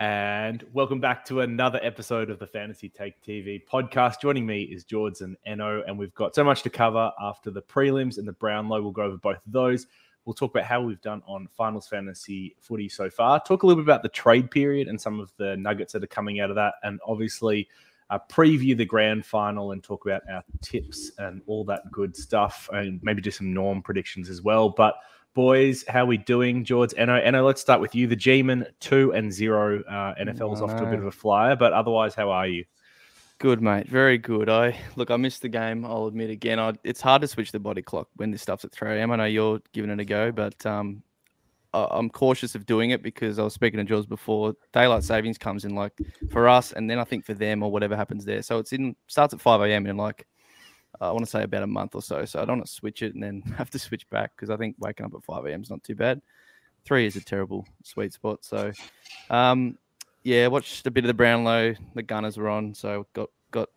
And welcome back to another episode of the Fantasy Take TV podcast. Joining me is George and Eno, and we've got so much to cover after the prelims and the Brownlow. We'll go over both of those. We'll talk about how we've done on finals fantasy footy so far. Talk a little bit about the trade period and some of the nuggets that are coming out of that, and obviously uh, preview the grand final and talk about our tips and all that good stuff, and maybe do some norm predictions as well. But boys. How we doing, George? Eno, Eno, let's start with you. The G-Man, two and zero. Uh, NFL is off to a bit of a flyer, but otherwise, how are you? Good, mate. Very good. I look. I missed the game. I'll admit again. I, it's hard to switch the body clock when this stuff's at three a.m. I know you're giving it a go, but um, I, I'm cautious of doing it because I was speaking to George before. Daylight savings comes in like for us, and then I think for them or whatever happens there. So it's in starts at five a.m. and like I want to say about a month or so. So I don't want to switch it and then have to switch back because I think waking up at 5 a.m. is not too bad. Three is a terrible sweet spot. So, um, yeah, watched a bit of the Brownlow. The Gunners were on, so got got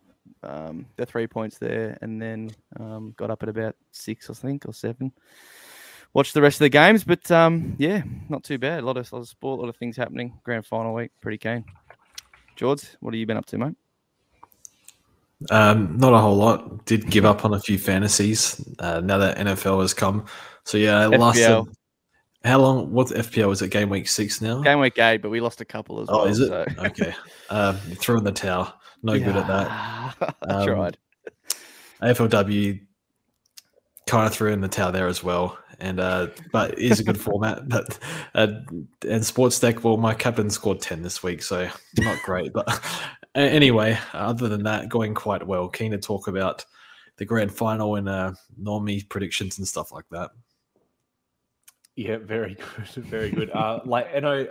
um, the three points there, and then um, got up at about six, I think, or seven. Watched the rest of the games, but um, yeah, not too bad. A lot of, a lot of sport, a lot of things happening. Grand final week, pretty keen. George, what have you been up to, mate? Um, not a whole lot. Did give up on a few fantasies uh, now that NFL has come. So yeah, it lasted. How long? What FPL was it? Game week six now. Game week eight, but we lost a couple as oh, well. is it? So. okay. Um, threw in the towel. No yeah. good at that. Um, I tried. AFLW kind of threw in the towel there as well. And uh, but it is a good format. But uh, and Sports Deck, well, my captain scored ten this week, so not great. But anyway, other than that, going quite well. Keen to talk about the grand final and uh, normie predictions and stuff like that. Yeah, very good, very good. Uh, like, I know.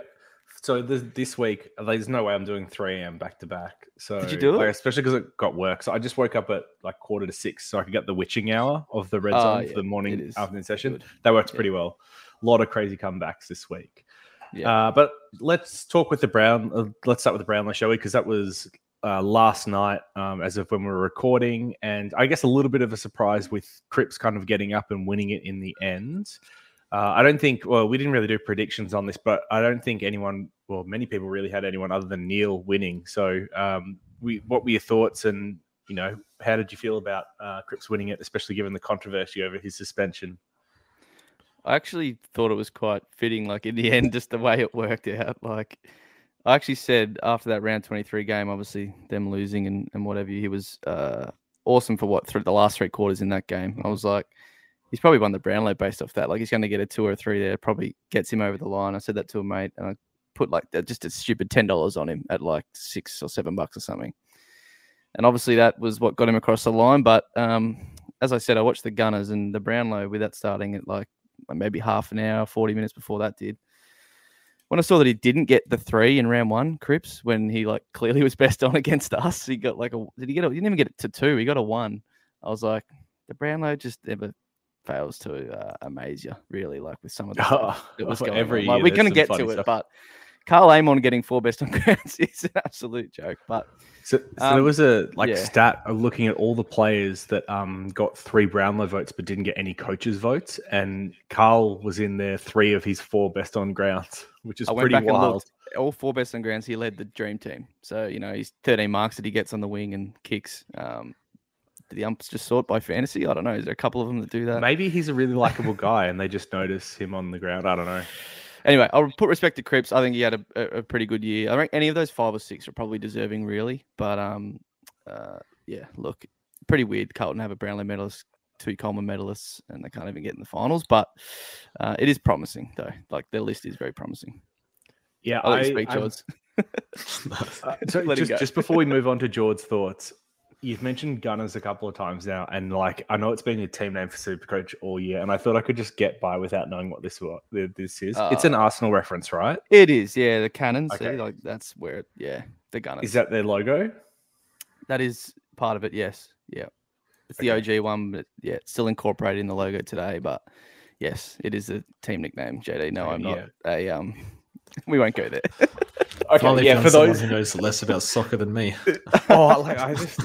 So this, this week, there's no way I'm doing 3 a.m. back to back. So did you do like, it? Especially because it got work. So I just woke up at like quarter to six, so I could get the witching hour of the red ah, zone uh, yeah, for the morning afternoon session. Good. That worked yeah. pretty well. A lot of crazy comebacks this week. Yeah. Uh, but let's talk with the Brown. Uh, let's start with the Brownlow, shall we? Because that was uh, last night, um, as of when we were recording, and I guess a little bit of a surprise with Cripps kind of getting up and winning it in the end. Uh, I don't think, well, we didn't really do predictions on this, but I don't think anyone, well, many people really had anyone other than Neale winning. So, um, we, what were your thoughts, and you know, how did you feel about uh, Cripps winning it, especially given the controversy over his suspension? I actually thought it was quite fitting, like in the end, just the way it worked out. Like, I actually said after that round 23 game, obviously them losing and, and whatever, he was uh, awesome for what through the last three quarters in that game. I was like, he's probably won the Brownlow based off that. Like he's going to get a two or a three there, probably gets him over the line. I said that to a mate, and I put like just a stupid ten dollars on him at like six or seven bucks or something. And obviously that was what got him across the line. But um, as I said, I watched the Gunners and the Brownlow with that starting at like maybe half an hour, 40 minutes before that did. When I saw that he didn't get the three in round one, Cripps, when he like clearly was best on against us, he got like a did he get a he didn't even get it to two, he got a one. I was like, the Brownlow just never fails to uh, amaze you, really, like with some of the oh, that was going every on. Like, we're gonna get to stuff. it, but Karl Amon getting four best on grounds is an absolute joke. But so, so um, there was a like yeah. stat looking at all the players that um got three Brownlow votes but didn't get any coaches votes, and Karl was in there three of his four best on grounds, which is pretty wild. all four best on grounds, he led the dream team. So you know he's 13 marks that he gets on the wing and kicks. Um, the umps just sort by fantasy? I don't know. Is there a couple of them that do that? Maybe he's a really likable guy and they just notice him on the ground. I don't know. Anyway, I'll put respect to Cripps. I think he had a, a, pretty good year. I think any of those five or six are probably deserving, really. But um, uh, yeah, look, pretty weird. Carlton have a Brownlow medalist, two Coleman medalists, and they can't even get in the finals. But uh, it is promising, though. Like their list is very promising. Yeah, I'll I, speak, George. uh, so just, just before we move on to George's thoughts, You've mentioned Gunners a couple of times now, and like I know it's been your team name for Supercoach all year, and I thought I could just get by without knowing what this what this is. Uh, it's an Arsenal reference, right? It is, yeah. The Cannons, okay. see, like that's where, it, yeah, the Gunners. Is that their logo? That is part of it. Yes, yeah. It's the. OG one, but yeah, it's still incorporated in the logo today. But yes, it is a team nickname. JD, no, I'm not yeah. a um. We won't go there. Okay, Finally yeah, for those who knows less about soccer than me. oh, like I just,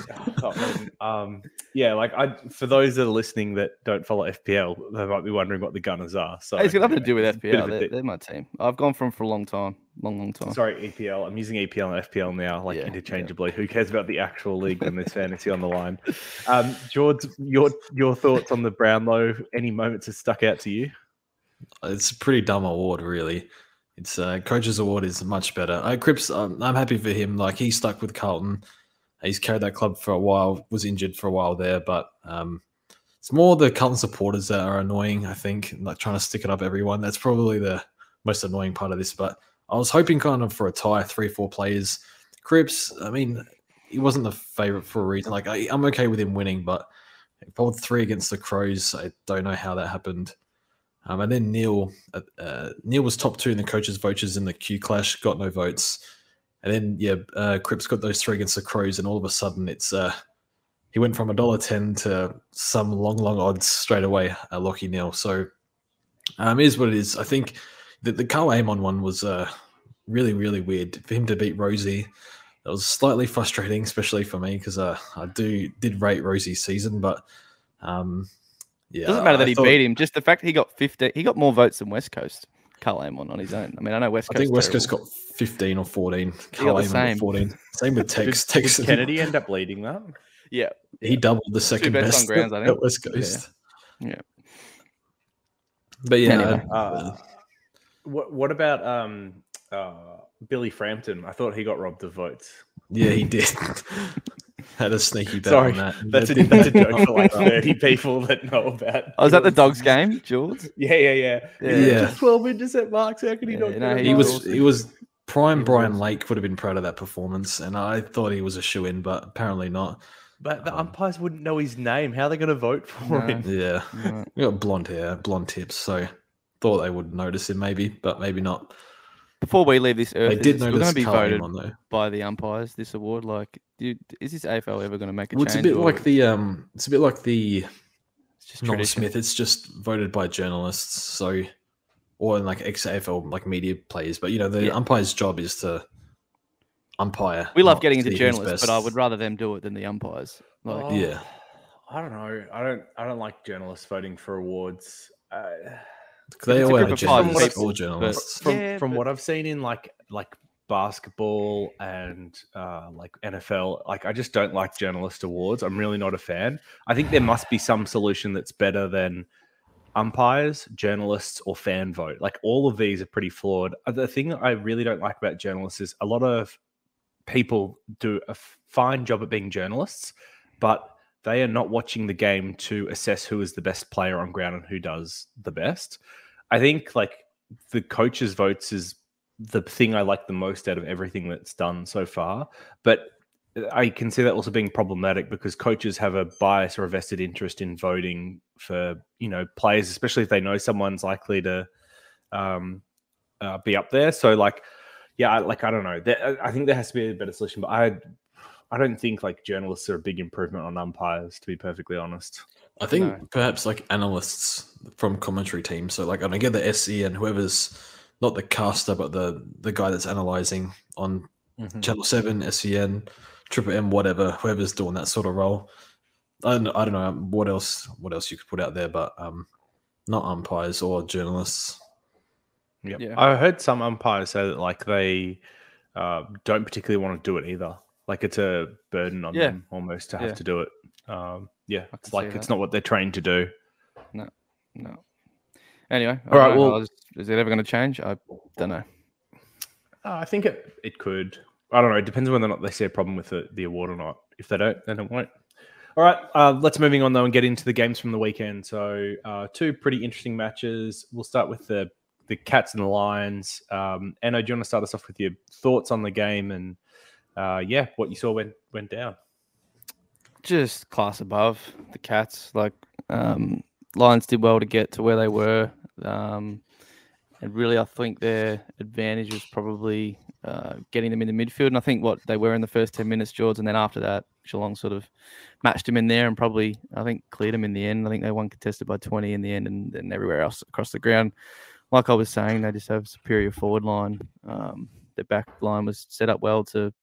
um, yeah, like I for those that are listening that don't follow FPL, they might be wondering what the Gunners are. So it's got nothing to do with FPL. They're, they're, my team. I've gone from for a long time, long, long time. Sorry, EPL. I'm using EPL and FPL now, like yeah, interchangeably. Yeah. Who cares about the actual league when there's fantasy on the line? Um, George, your your thoughts on the Brownlow? Any moments that stuck out to you? It's a pretty dumb award, really. It's uh, coach's award is much better. Uh, Cripps, um, I'm happy for him. Like he stuck with Carlton He's carried that club for a while, was injured for a while there, but um, it's more the Carlton supporters that are annoying, I think, like trying to stick it up everyone. That's probably the most annoying part of this. But I was hoping kind of for a tie, three, four players. Cripps, I mean, he wasn't the favorite for a reason. Like, I, am okay with him winning, but pulled three against the Crows. I don't know how that happened. Um, and then Neale, uh, uh, Neale was top two in the coaches' vouchers in the Q Clash, got no votes. And then yeah, uh, Cripps got those three against the Crows, and all of a sudden it's uh, he went from a dollar ten to some long, long odds straight away. Uh, Neale. So um, is what it is. I think the the Karl Amon one was uh really, really weird for him to beat Rosie. That was slightly frustrating, especially for me because uh, I do did rate Rosie's season, but um, yeah, doesn't matter that I he thought... beat him. Just the fact that he got fifty, he got more votes than West Coast. Karl Amon on his own. I mean, I know West Coast. I think West Coast got 15 or 14. Karl Amon same. 14. Same with Tex. did, Tex did Kennedy end up leading that? Yeah. He doubled the second best, best on grounds, I think. at West Coast. Yeah. yeah. But yeah. Anyway. Uh, what, what about um, uh, Billy Frampton? I thought he got robbed of votes. Yeah, he did. Had a sneaky bet Sorry, on that. That's a, that's a joke for like 30 people that know about. Oh, was that the dogs game, Jules? Yeah, yeah, yeah. Yeah. yeah. Just 12 intercept marks. How could he yeah, not? No, he was, he was prime Brian Lake would have been proud of that performance. And I thought he was a shoe in, but apparently not. But the um, umpires wouldn't know his name. How are they going to vote for no. him? Yeah. No. He got blonde hair, blonde tips. So thought they would notice him maybe, but maybe not. Before we leave this earth, they did notice going to be voted on, though. by the umpires. This award, like, you, is this AFL ever going to make a well, change? It's a bit or... like the um, it's a bit like the it's just Smith. It's just voted by journalists, so or in like ex AFL like media players. But you know, the yeah. umpire's job is to umpire. We love getting into journalists, but I would rather them do it than the umpires. Like, oh, yeah, I don't know. I don't. I don't like journalists voting for awards. Uh, they all are journalists, all journalists. From, yeah, from but... what I've seen in like like basketball and uh, like NFL, like I just don't like journalist awards. I'm really not a fan. I think there must be some solution that's better than umpires, journalists, or fan vote. Like all of these are pretty flawed. Uh, the thing that I really don't like about journalists is a lot of people do a fine job at being journalists, but they are not watching the game to assess who is the best player on ground and who does the best. I think like the coaches' votes is the thing I like the most out of everything that's done so far. But I can see that also being problematic because coaches have a bias or a vested interest in voting for you know players, especially if they know someone's likely to um, uh, be up there. So like, yeah, like I don't know. There, I think there has to be a better solution, but I I don't think like journalists are a big improvement on umpires, to be perfectly honest. I think no. perhaps like analysts from commentary teams. So like, and I get the SE and whoever's not the caster, but the the guy that's analyzing on mm-hmm. Channel Seven, SEN, Triple M, whatever, whoever's doing that sort of role. I don't, I don't know what else what else you could put out there, but um, not umpires or journalists. Yep. Yeah, I heard some umpires say that like they uh, don't particularly want to do it either. Like it's a burden on yeah. them almost to have yeah. to do it. Um, yeah, it's like it's not what they're trained to do. No, no. Anyway, all right. Well, is it ever going to change? I don't know. Uh, I think it it could. I don't know. It depends whether or not they see a problem with the, the award or not. If they don't, then it won't. All right, uh, let's moving on though and get into the games from the weekend. So uh, two pretty interesting matches. We'll start with the the Cats and the Lions. Um, Anno, do you want to start us off with your thoughts on the game and uh, yeah, what you saw went went down? Just class above the Cats. Like um, Lions did well to get to where they were. Um, and really, I think their advantage was probably uh, getting them in the midfield. And I think what they were in the first 10 minutes, George, and then after that, Geelong sort of matched them in there and probably, I think, cleared them in the end. I think they won contested by 20 in the end and, then everywhere else across the ground. Like I was saying, they just have a superior forward line. Um, their back line was set up well to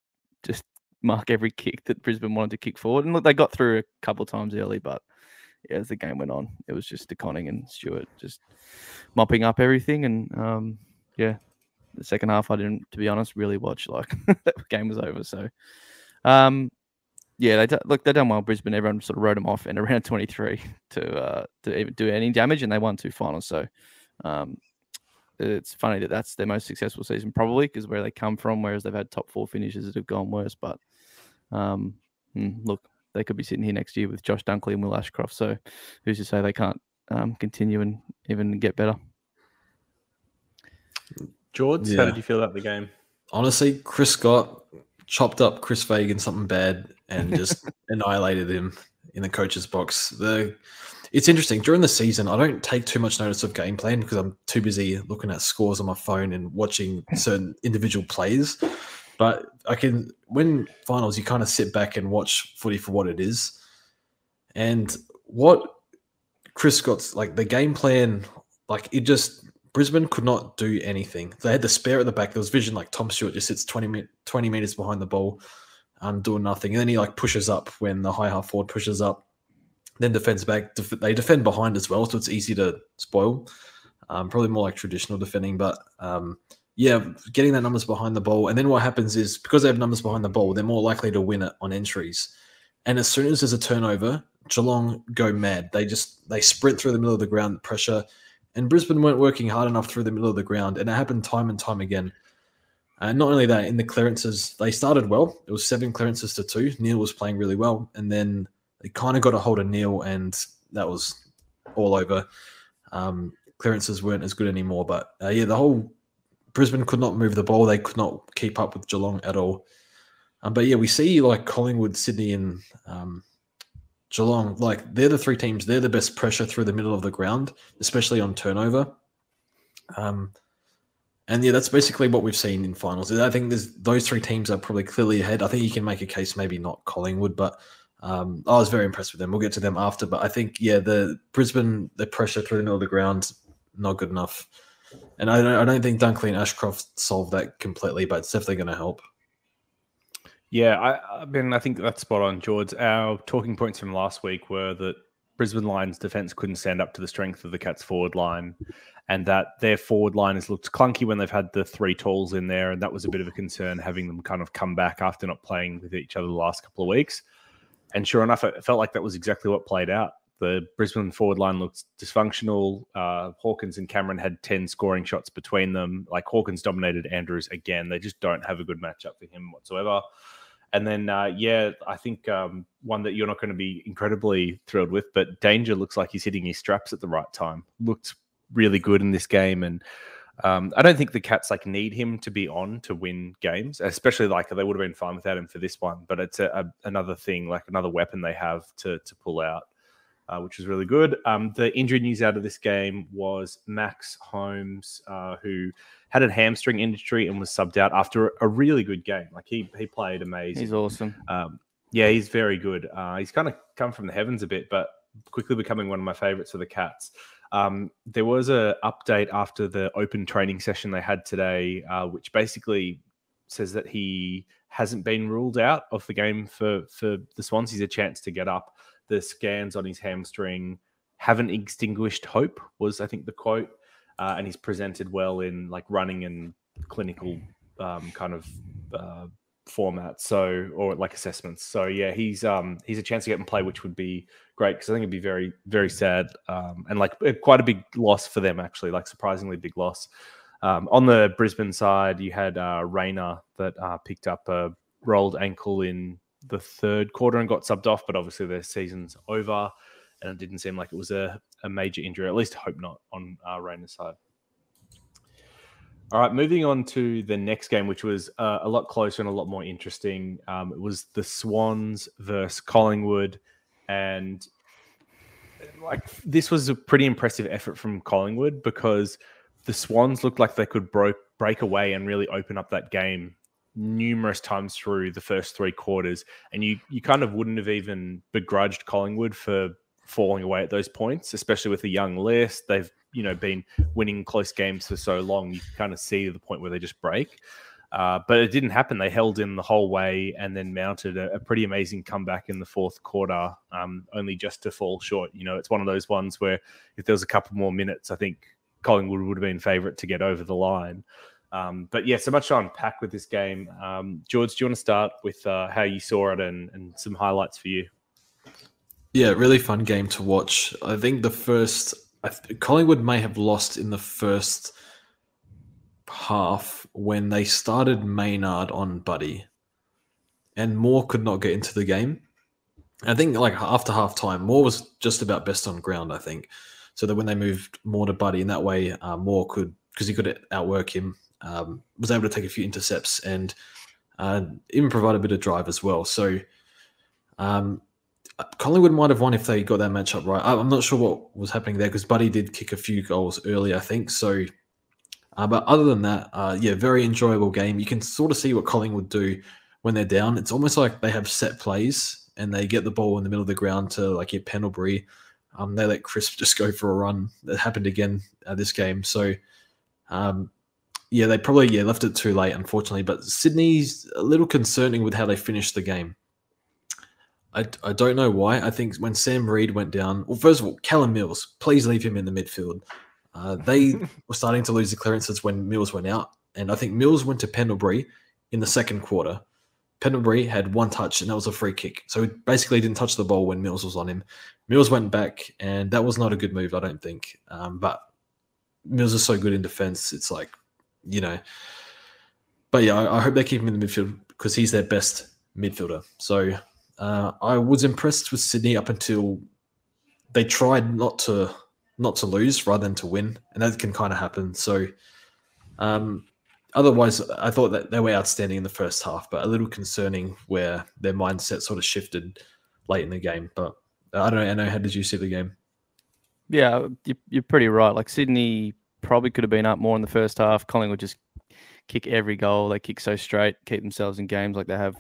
just mark every kick that Brisbane wanted to kick forward. And look, they got through a couple times early, but as the game went on, it was just De Koning and Stewart just mopping up everything. And um, yeah, the second half, I didn't, to be honest, really watch. Like the game was over. So, um, yeah, they look they done well. Brisbane, everyone sort of wrote them off in around 23 to uh, to even do any damage, and they won two finals. So, um, it's funny that that's their most successful season, probably because where they come from, whereas they've had top four finishes that have gone worse. But um, hmm, look, they could be sitting here next year with Josh Dunkley and Will Ashcroft. So, who's to say they can't um, continue and even get better? George, yeah. how did you feel about the game? Honestly, Chris Scott chopped up Chris Fagan something bad and just annihilated him in the coach's box. The it's interesting during the season. I don't take too much notice of game plan because I'm too busy looking at scores on my phone and watching certain individual plays. But I can when finals, you kind of sit back and watch footy for what it is. And what Chris Scott's like the game plan, like it just Brisbane could not do anything. They had the spare at the back. There was vision like Tom Stewart just sits 20, 20 meters behind the ball, um, doing nothing. And then he like pushes up when the high half forward pushes up, then defends back. Def- they defend behind as well, so it's easy to spoil. Um, probably more like traditional defending, but um, yeah, getting that numbers behind the ball. And then what happens is because they have numbers behind the ball, they're more likely to win it on entries. And as soon as there's a turnover, Geelong go mad. They just they sprint through the middle of the ground, pressure and Brisbane weren't working hard enough through the middle of the ground, and it happened time and time again. And not only that, in the clearances, they started well. It was seven clearances to two. Neale was playing really well, and then they kind of got a hold of Neale, and that was all over. Um, clearances weren't as good anymore, but uh, yeah, the whole Brisbane could not move the ball. They could not keep up with Geelong at all. Um, but yeah, we see like Collingwood, Sydney, and um, Geelong, like they're the three teams, they're the best pressure through the middle of the ground, especially on turnover. Um, and yeah, that's basically what we've seen in finals. I think those three teams are probably clearly ahead. I think you can make a case, maybe not Collingwood, but um, I was very impressed with them. We'll get to them after, but I think yeah, the Brisbane, the pressure through the middle of the ground, not good enough. And I don't, I don't think Dunkley and Ashcroft solved that completely, but it's definitely going to help. Yeah, I, I mean, I think that's spot on, George. Our talking points from last week were that Brisbane Lions defense couldn't stand up to the strength of the Cats forward line, and that their forward line has looked clunky when they've had the three talls in there, and that was a bit of a concern having them kind of come back after not playing with each other the last couple of weeks. And sure enough, it felt like that was exactly what played out. The Brisbane forward line looked dysfunctional. Uh, Hawkins and Cameron had 10 scoring shots between them. Like Hawkins dominated Andrews again. They just don't have a good matchup for him whatsoever. And then, uh, yeah, I think um, one that you're not going to be incredibly thrilled with, but Danger looks like he's hitting his straps at the right time. Looked really good in this game, and um, I don't think the Cats like need him to be on to win games, especially like they would have been fine without him for this one. But it's a, a, another thing, like another weapon they have to to pull out uh, which was really good. Um, the injury news out of this game was Max Holmes, uh, who had a hamstring injury and was subbed out after a really good game. Like he he played amazing. He's awesome. Um, yeah, he's very good. Uh, he's kind of come from the heavens a bit, but quickly becoming one of my favorites for the Cats. Um, there was a update after the open training session they had today, uh, which basically says that he hasn't been ruled out of the game for for the Swans. He's a chance to get up the scans on his hamstring haven't extinguished hope was i think the quote. Uh, and he's presented well in like running and clinical um, kind of uh, format so or like assessments. So yeah he's um he's a chance to get and play which would be great because i think it'd be very very sad um and like quite a big loss for them actually like surprisingly big loss. Um on the brisbane side you had uh Rayner that uh picked up a rolled ankle in the third quarter and got subbed off, but obviously their season's over, and it didn't seem like it was a, a major injury. At least hope not on uh, Rayner's side. All right, moving on to the next game, which was uh, a lot closer and a lot more interesting. Um, it was the Swans versus Collingwood, and like this was a pretty impressive effort from Collingwood because the Swans looked like they could broke break away and really open up that game numerous times through the first three quarters, and you you kind of wouldn't have even begrudged Collingwood for falling away at those points, especially with a young list. They've you know been winning close games for so long. You kind of see the point where they just break. Uh, but it didn't happen. They held in the whole way and then mounted a, a pretty amazing comeback in the fourth quarter, um, only just to fall short. You know, it's one of those ones where if there was a couple more minutes, I think Collingwood would have been favourite to get over the line. Um, but yeah, so much to unpack with this game. Um, George, do you want to start with uh, how you saw it and, and some highlights for you? Yeah, really fun game to watch. I think the first Collingwood may have lost in the first half when they started Maynard on Buddy, and Moore could not get into the game. I think like after half time, Moore was just about best on ground. I think so that when they moved Moore to Buddy, in that way, uh, Moore could because he could outwork him, um, was able to take a few intercepts and uh, even provide a bit of drive as well. So um, Collingwood might have won if they got that matchup right. I'm not sure what was happening there because Buddy did kick a few goals early, I think. So uh, but other than that, uh, yeah, very enjoyable game. You can sort of see what Collingwood do when they're down. It's almost like they have set plays and they get the ball in the middle of the ground to like hit Pendlebury. Um, they let Crisp just go for a run. That happened again at this game. So, um, yeah, they probably yeah left it too late, unfortunately. But Sydney's a little concerning with how they finished the game. I, I don't know why. I think when Sam Reid went down, well, first of all, Callum Mills, please leave him in the midfield. Uh, they were starting to lose the clearances when Mills went out, and I think Mills went to Pendlebury in the second quarter. Pendlebury had one touch, and that was a free kick. So he basically didn't touch the ball when Mills was on him. Mills went back, and that was not a good move, I don't think. Um, but Mills is so good in defense. It's like, you know. But yeah, I, I hope they keep him in the midfield because he's their best midfielder. So uh, I was impressed with Sydney up until they tried not to not to lose rather than to win, and that can kind of happen. So, um, otherwise, I thought that they were outstanding in the first half, but a little concerning where their mindset sort of shifted late in the game. But I don't know. I know. How did you see the game? Yeah, you're pretty right. Like Sydney probably could have been up more in the first half. Collingwood just kick every goal. They kick so straight, keep themselves in games like they have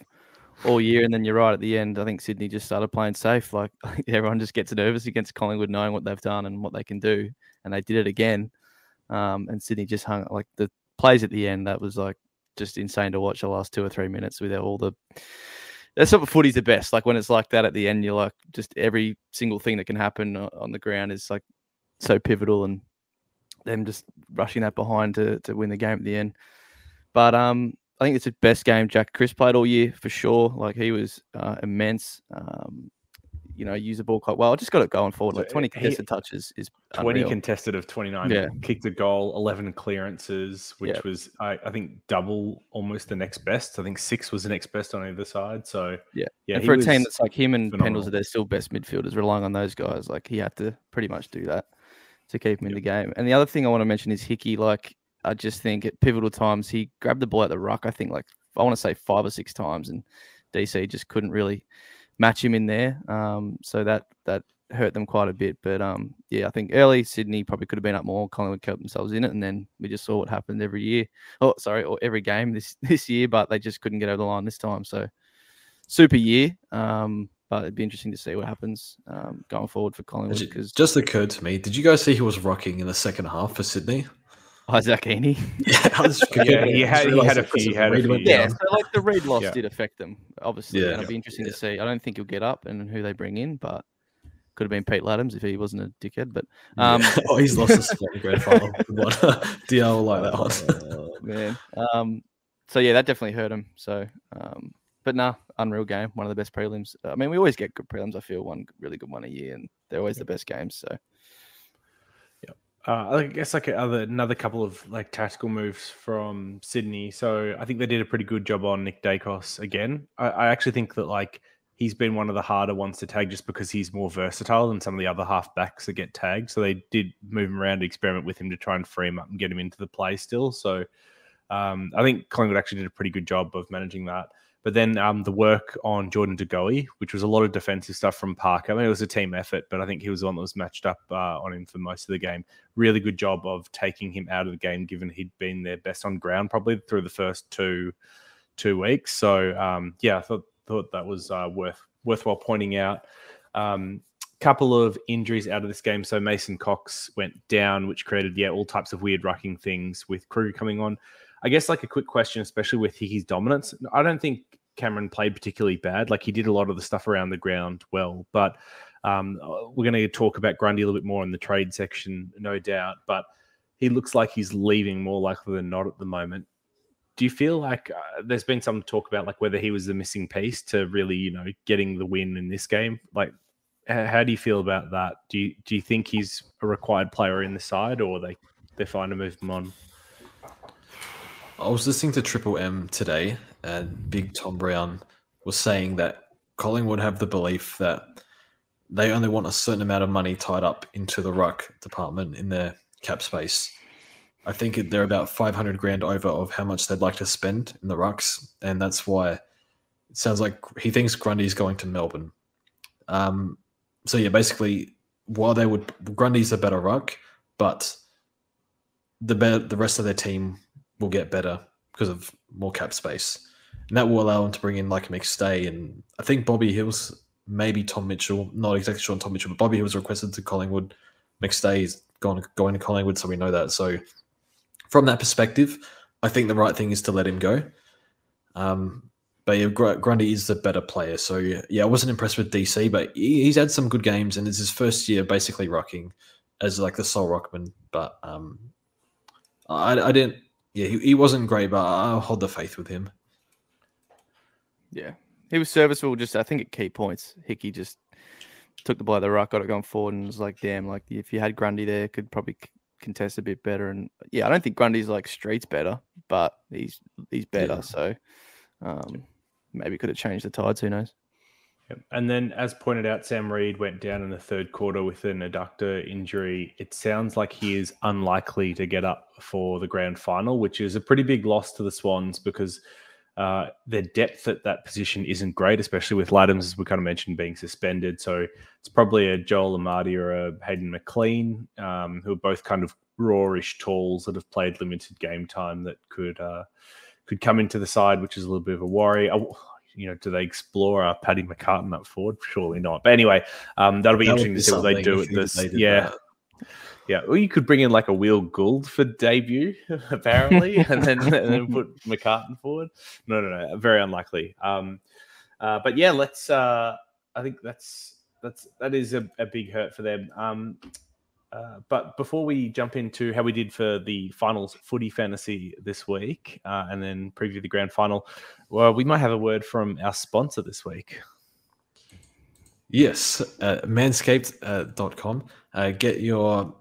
all year. And then you're right at the end. I think Sydney just started playing safe. Like everyone just gets nervous against Collingwood, knowing what they've done and what they can do, and they did it again. Um, and Sydney just hung like the plays at the end. That was like just insane to watch the last two or three minutes with all the. That's what footy's the best. Like when it's like that at the end, you're like just every single thing that can happen on the ground is like so pivotal, and them just rushing that behind to to win the game at the end. But um, I think it's the best game Jack Crisp played all year for sure. Like he was uh, immense. Um, you know, use the ball quite well. I just got it going forward. Like 20 contested he, touches is 20 unreal. contested of 29. Yeah. Kicked a goal, 11 clearances, which yeah. was, I, I, think, double almost the next best. I think six was the next best on either side. So, yeah. yeah and for a team that's like him and phenomenal. Pendles are their still best midfielders, relying on those guys, like he had to pretty much do that to keep him yep. in the game. And the other thing I want to mention is Hickey. Like, I just think at pivotal times he grabbed the ball at the ruck. I think like I want to say five or six times, and DC just couldn't really match him in there. Um, so that that hurt them quite a bit. But um, yeah, I think early Sydney probably could have been up more. Collingwood kept themselves in it, and then we just saw what happened every year. Oh, sorry, or every game this this year, but they just couldn't get over the line this time. So super year. Um, but it'd be interesting to see what happens um, going forward for Collingwood. Because just occurred to me, did you guys see he was rocking in the second half for Sydney? Isaac Heaney. yeah, yeah, he had he had a few. He had a few yeah, so like the Reid loss yeah. did affect them, obviously. Yeah, and it'll be interesting to see. I don't think he'll get up and who they bring in, but could have been Pete Ladhams if he wasn't a dickhead. But um, oh, he's lost a spot in grand final. DL like that one. oh, man. Um, so yeah, that definitely hurt him. So, um, but nah, unreal game. One of the best prelims. I mean, we always get good prelims. I feel one really good one a year, and they're always the best games. So uh, I guess like other another couple of like tactical moves from Sydney. So I think they did a pretty good job on Nick Daicos again. I, I, actually think that like he's been one of the harder ones to tag just because he's more versatile than some of the other half backs that get tagged. So they did move him around to experiment with him to try and free him up and get him into the play still. So um, I think Collingwood actually did a pretty good job of managing that. But then um, the work on Jordan De Goey, which was a lot of defensive stuff from Parker. I mean, it was a team effort, but I think he was the one that was matched up uh, on him for most of the game. Really good job of taking him out of the game, given he'd been their best on ground probably through the first two two weeks. So um, yeah, I thought thought that was uh, worth worthwhile pointing out. Um, couple of injuries out of this game. So Mason Cox went down, which created yeah all types of weird rucking things with Kreuger coming on. I guess like a quick question, especially with Hickey's dominance. I don't think Cameron played particularly bad. Like he did a lot of the stuff around the ground well, but um, we're going to talk about Grundy a little bit more in the trade section, no doubt. But he looks like he's leaving more likely than not at the moment. Do you feel like uh, there's been some talk about like whether he was the missing piece to really, you know, getting the win in this game? Like, how do you feel about that? Do you do you think he's a required player in the side, or they they're fine to move him on? I was listening to Triple M today, and Big Tom Browne was saying that Collingwood have the belief that they only want a certain amount of money tied up into the ruck department in their cap space. I think they're about 500 grand over of how much they'd like to spend in the rucks, and that's why it sounds like he thinks Grundy's going to Melbourne. Um, so yeah, basically, while they would Grundy's a better ruck, but the the rest of their team will get better because of more cap space, and that will allow them to bring in like McStay and I think Bobby Hills, maybe Tom Mitchell, not exactly sure on Tom Mitchell, but Bobby Hills requested to Collingwood. McStay is going going to Collingwood, so we know that. So from that perspective, I think the right thing is to let him go. Um, but yeah, Grundy is the better player. So yeah, I wasn't impressed with DC, but he's had some good games, and it's his first year basically rucking as like the sole ruckman. But um, I, I didn't. Yeah, he, he wasn't great, but I'll hold the faith with him. Yeah, he was serviceable. Just I think at key points, Hickey just took the ball the ruck, got it going forward, and was like, "Damn, like if you had Grundy there, could probably contest a bit better." And yeah, I don't think Grundy's like streets better, but he's he's better. Yeah. So um, maybe could have changed the tides. Who knows? Yep. And then, as pointed out, Sam Reid went down in the third quarter with an adductor injury. It sounds like he is unlikely to get up for the grand final, which is a pretty big loss to the Swans because uh, their depth at that position isn't great, especially with Ladhams, as we kind of mentioned, being suspended. So it's probably a Joel Amartey or a Hayden McLean, um, who are both kind of rawish tools that have played limited game time that could uh, could come into the side, which is a little bit of a worry. You know, do they explore uh, Paddy McCartan up forward? Surely not. But anyway, um, that'll be that interesting to see what they do at this. Yeah. That. Yeah, or you could bring in like a Will Gould for debut, apparently, and then and then put McCartan forward. No, no, no, very unlikely. Um, uh, but yeah, let's. Uh, I think that's that's that is a, a big hurt for them. Um, uh, but before we jump into how we did for the finals footy fantasy this week uh, and then preview the grand final, well, we might have a word from our sponsor this week. Yes, uh, manscaped.com. Uh, uh, get your.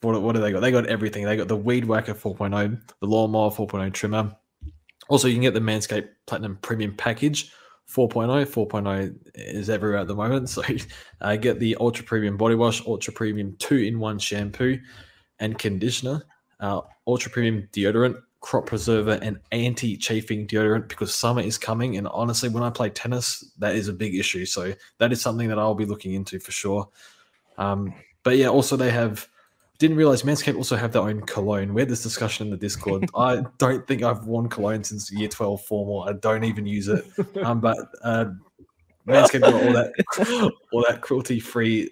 What, what do they got? They got everything. They got the Weed Whacker 4.0, the Lawnmower 4.0 trimmer. Also, you can get the Manscaped Platinum Premium Package 4.0. 4.0 is everywhere at the moment. So uh, get the Ultra Premium Body Wash, Ultra Premium 2 in 1 shampoo and conditioner, uh, Ultra Premium Deodorant, Crop Preserver, and Anti Chafing Deodorant because summer is coming. And honestly, when I play tennis, that is a big issue. So that is something that I'll be looking into for sure. Um, but yeah, also they have didn't realize Manscaped also have their own cologne. We had this discussion in the Discord. I don't think I've worn cologne since year 12 formal. I don't even use it. Um, but uh, Manscaped got all that all that cruelty free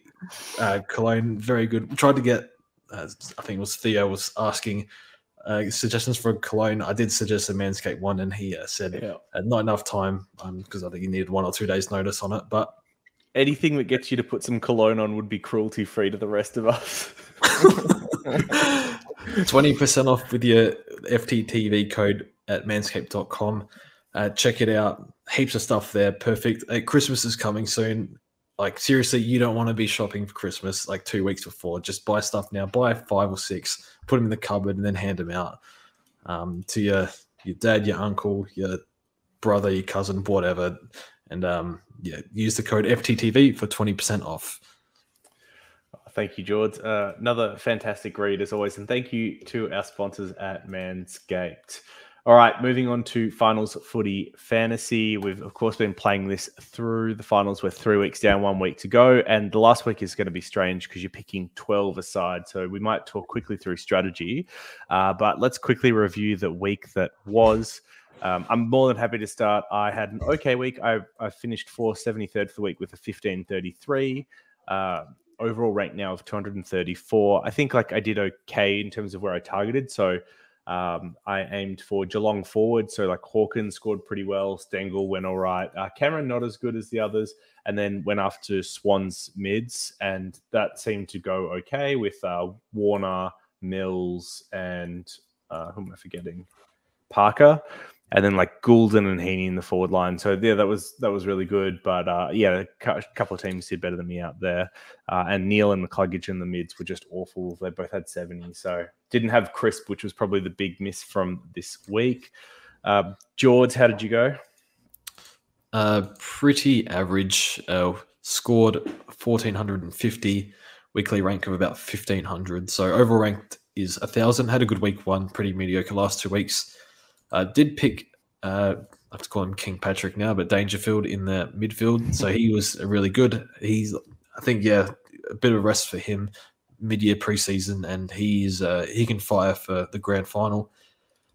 uh, cologne. Very good. Tried to get uh, I think it was Theo was asking uh, suggestions for a cologne. I did suggest a Manscaped one, and he uh, said yeah. uh, not enough time because um, I think he needed one or two days notice on it. But anything that gets you to put some cologne on would be cruelty free to the rest of us. 20% off with your FTTV code at manscaped.com. Uh, check it out. Heaps of stuff there. Perfect. Uh, Christmas is coming soon. Like, seriously, you don't want to be shopping for Christmas like two weeks before. Just buy stuff now. Buy five or six, put them in the cupboard, and then hand them out um, to your, your dad, your uncle, your brother, your cousin, whatever. And um, yeah, use the code FTTV for 20% off. Thank you, George. Uh, another fantastic read as always. And thank you to our sponsors at Manscaped. All right, moving on to finals footy fantasy. We've, of course, been playing this through the finals. We're three weeks down, one week to go. And the last week is going to be strange because you're picking 12 aside. So we might talk quickly through strategy. Uh, but let's quickly review the week that was. Um, I'm more than happy to start. I had an okay week. I, I finished 473rd for the week with a 1533. Uh, overall rank now of 234. I think like I did okay in terms of where I targeted. So Um, I aimed for Geelong forward, so like Hawkins scored pretty well. Stengle went all right. Uh, Cameron not as good as the others, and then went after Swans mids, and that seemed to go okay with uh, Warner, Mills, and uh, who am I forgetting? Parker and then like Gulden and Heaney in the forward line. So yeah, that was that was really good. But uh, yeah, a couple of teams did better than me out there. Uh, and Neale and McCluggage in the mids were just awful. They both had seventy, so didn't have Crisp, which was probably the big miss from this week. Uh, George, how did you go? Uh, pretty average. Uh, scored fourteen hundred and fifty. Weekly rank of about fifteen hundred. So overall ranked is a thousand. Had a good week one. Pretty mediocre last two weeks uh, did pick, uh, I have to call him King Patrick now, but Dangerfield in the midfield. So he was really good. He's, I think, yeah, a bit of rest for him mid-year preseason, and he's uh, he can fire for the grand final.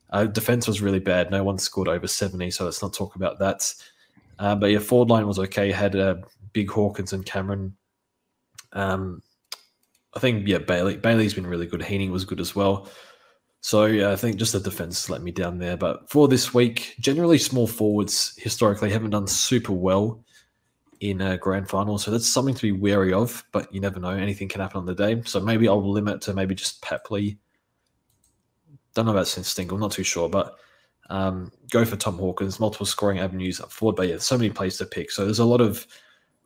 Uh, defense was really bad. No one scored over seventy, so let's not talk about that. Uh, but yeah, forward line was okay. Had uh, big Hawkins and Cameron. Um, I think yeah, Bailey Bailey's been really good. Heaney was good as well. So yeah, I think just the defense let me down there. But for this week, generally small forwards historically haven't done super well in a grand final, so that's something to be wary of. But you never know; anything can happen on the day. So maybe I'll limit to maybe just Papley. Don't know about Stengle, not too sure, but um, go for Tom Hawkins. Multiple scoring avenues up forward, but yeah, so many plays to pick. So there's a lot of.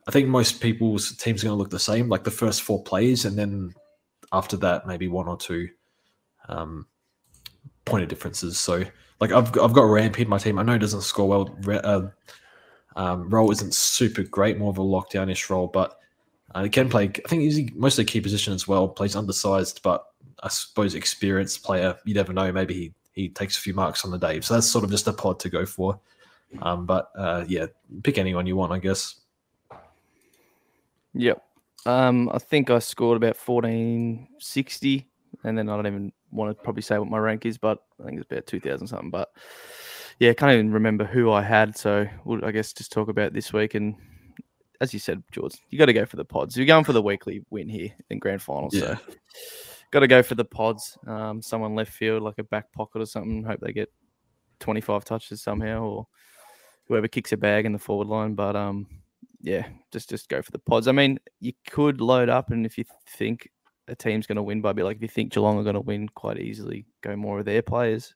I think most people's teams are going to look the same, like the first four plays, and then after that, maybe one or two. Um, point of differences. So like I've I've got Rampe in my team. I know he doesn't score well. Uh, um, role isn't super great, more of a lockdownish role, but uh, he can play. I think he's mostly key position as well. Plays undersized, but I suppose experienced player. You never know. Maybe he he takes a few marks on the day. So that's sort of just a pod to go for. Um, but uh, yeah, pick anyone you want, I guess. Yep. Um, I think I scored about fourteen sixty, and then I don't even want to probably say what my rank is, but I think it's about 2000 something. But yeah, I can't even remember who I had. So we'll, I guess just talk about this week. And as you said, George, you got to go for the pods. You're going for the weekly win here in grand finals. Yeah. So got to go for the pods. Um, someone left field, like a back pocket or something. Hope they get 25 touches somehow or whoever kicks a bag in the forward line. But um, yeah, just just go for the pods. I mean, you could load up, and if you think a team's going to win by a bit. Like if you think Geelong are going to win quite easily, go more of their players.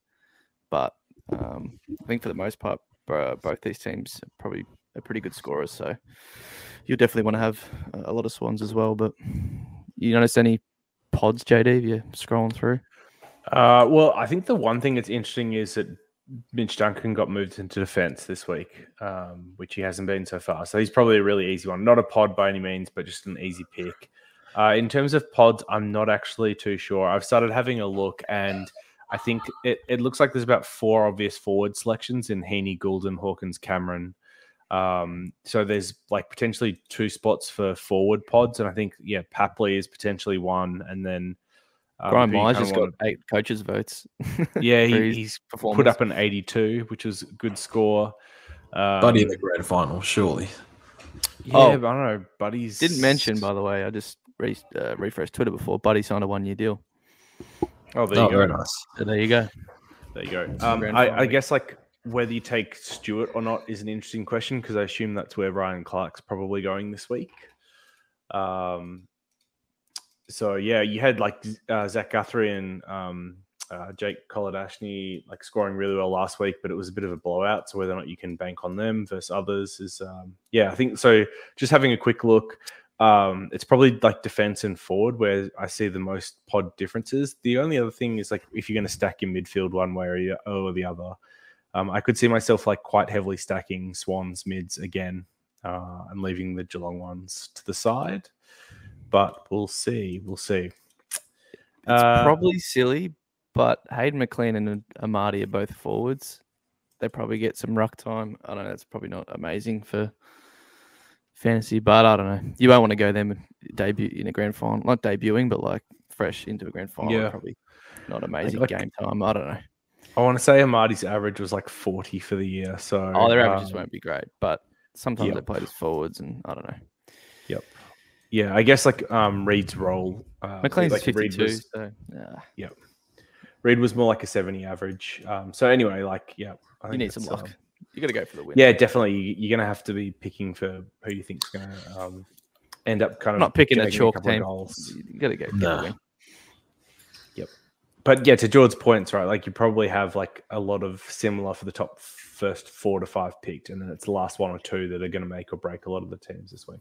But um, I think for the most part, both these teams are probably are pretty good scorers. So you'll definitely want to have a lot of Swans as well. But you notice any pods, JD, if you're scrolling through? Uh, well, I think the one thing that's interesting is that Mitch Duncan got moved into defense this week, um, which he hasn't been so far. So he's probably a really easy one. Not a pod by any means, but just an easy pick. Uh, in terms of pods, I'm not actually too sure. I've started having a look, and I think it, it looks like there's about four obvious forward selections in Heaney, Gulden, Hawkins, Cameron. Um, so there's like potentially two spots for forward pods, and I think yeah, Papley is potentially one, and then um, Brian Myers just got eight coaches' votes. yeah, he, he's put up an 82, which is a good score. Um, Buddy in the grand final, surely. Yeah, oh, but I don't know. Buddy's didn't mention, by the way. I just re- uh, refreshed Twitter before. Buddy signed a one year deal. Oh, there you oh, go. Very nice. So there you go. There you go. Um, I, I, guess like whether you take Stewart or not is an interesting question because I assume that's where Ryan Clarke's probably going this week. Um, so yeah, you had like uh, Zach Guthrie and um, uh, Jake Kolodjashnij like scoring really well last week, but it was a bit of a blowout. So whether or not you can bank on them versus others is um, yeah, I think so. Just having a quick look, um, it's probably like defense and forward where I see the most pod differences. The only other thing is like if you're going to stack your midfield one way or the other, um, I could see myself like quite heavily stacking Swans mids again uh, and leaving the Geelong ones to the side. But we'll see. We'll see. It's uh, probably silly, but Hayden McLean and Amartey are both forwards. They probably get some ruck time. I don't know. It's probably not amazing for fantasy, but I don't know. You won't want to go them debut in a grand final, not debuting, but like fresh into a grand final. Yeah. Probably not amazing like, game time. I don't know. I want to say Amartey's average was like 40 for the year. So, oh, their averages um, won't be great, but sometimes yep. they played as forwards, and I don't know. Yep. Yeah, I guess like um Reid's role. Uh, McLean's like 52, was, so yeah. Yep. Reid was more like a 70 average. Um, so anyway, like yeah, you need some luck. Um, you got to go for the win. Yeah, definitely. You're going to have to be picking for who you think's going to um, end up kind of not picking a chalk a team. You got to go for nah. win. Yep. But yeah, to George's points, right? Like you probably have like a lot of similar for the top first four to five picked, and then it's the last one or two that are going to make or break a lot of the teams this week.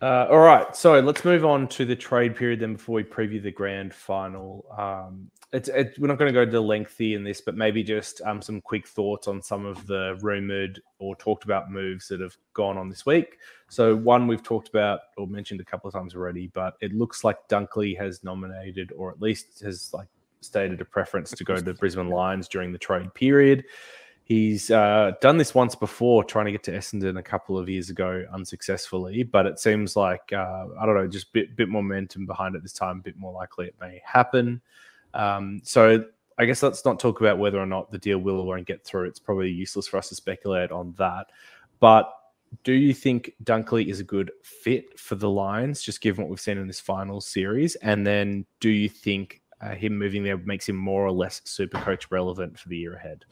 Uh, all right, so let's move on to the trade period then before we preview the grand final. Um, it's, it, we're not going to go to lengthy in this, but maybe just um, some quick thoughts on some of the rumored or talked about moves that have gone on this week. So one we've talked about or mentioned a couple of times already, but it looks like Dunkley has nominated or at least has like stated a preference to go to the Brisbane Lions during the trade period. He's uh, done this once before, trying to get to Essendon a couple of years ago, unsuccessfully. But it seems like uh, I don't know, just bit bit more momentum behind it this time. A bit more likely it may happen. Um, so I guess let's not talk about whether or not the deal will or won't get through. It's probably useless for us to speculate on that. But do you think Dunkley is a good fit for the Lions, just given what we've seen in this final series? And then do you think uh, him moving there makes him more or less super coach relevant for the year ahead?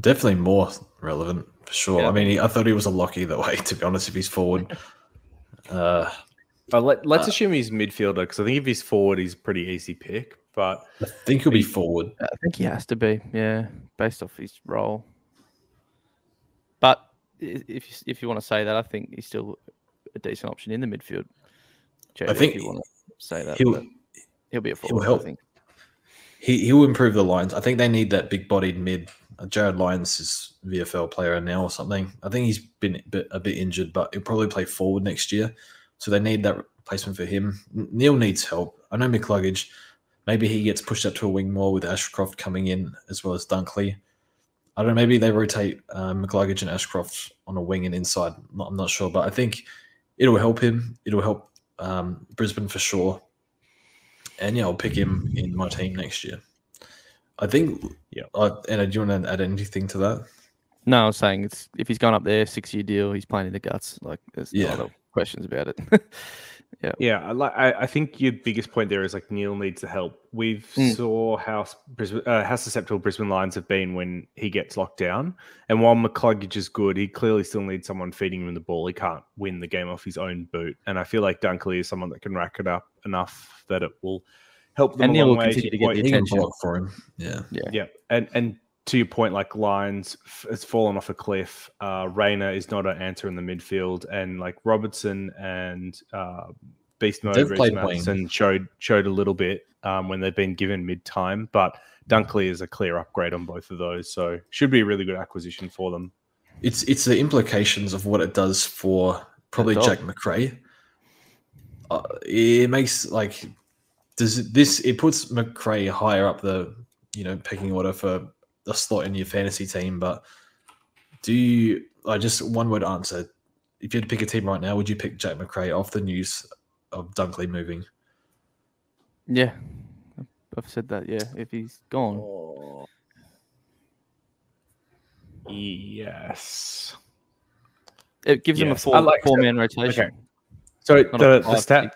Definitely more relevant for sure. Yeah. I mean, he, I thought he was a lock either way. To be honest, if he's forward, uh, but let, us uh, assume he's midfielder because I think if he's forward, he's a pretty easy pick. But I think he'll be forward. I think he has to be, yeah, based off his role. But if if you want to say that, I think he's still a decent option in the midfield. I think you want to say that he'll he'll be a forward. He'll help. I think. He he will improve the lines. I think they need that big bodied mid Jarrod Lyons is VFL player now or something. I think he's been a bit, a bit injured, but he'll probably play forward next year. So they need that replacement for him. Neale needs help. I know McCluggage. maybe he gets pushed up to a wing more with Ashcroft coming in as well as Dunkley. I don't know. Maybe they rotate uh, McCluggage and Ashcroft on a wing and inside. I'm not sure, but I think it'll help him. It'll help um, Brisbane for sure. And yeah, I'll pick him in my team next year. I think. Yeah. Uh, and do you want to add anything to that? No, I was saying it's if he's gone up there, six year deal, he's playing in the guts. Like there's yeah. no questions about it. yeah, yeah. I like. I, think your biggest point there is like Neale needs the help. We've mm. saw how Brisbane, uh, how susceptible Brisbane Lions have been when he gets locked down. And while McCluggage is good, he clearly still needs someone feeding him the ball. He can't win the game off his own boot. And I feel like Dunkley is someone that can rack it up enough that it will help them and Neale will continue to get the attention for him. Yeah, yeah, yeah. And and to your point, like Lyons has fallen off a cliff. Uh, Rayner is not an answer in the midfield, and like Robertson and uh, Beast Mode Matheson showed showed a little bit um, when they've been given mid time, but Dunkley is a clear upgrade on both of those, so should be a really good acquisition for them. It's it's the implications of what it does for probably Jack Macrae. Uh, it makes like does this it puts Macrae higher up the you know pecking order for a slot in your fantasy team, but do you? I just one word answer. If you had to pick a team right now, would you pick Jack Macrae off the news of Dunkley moving? Yeah, I've said that. Yeah, if he's gone. Oh. Yes. It gives yes. him a four, like four man rotation. Okay. So the, the stat,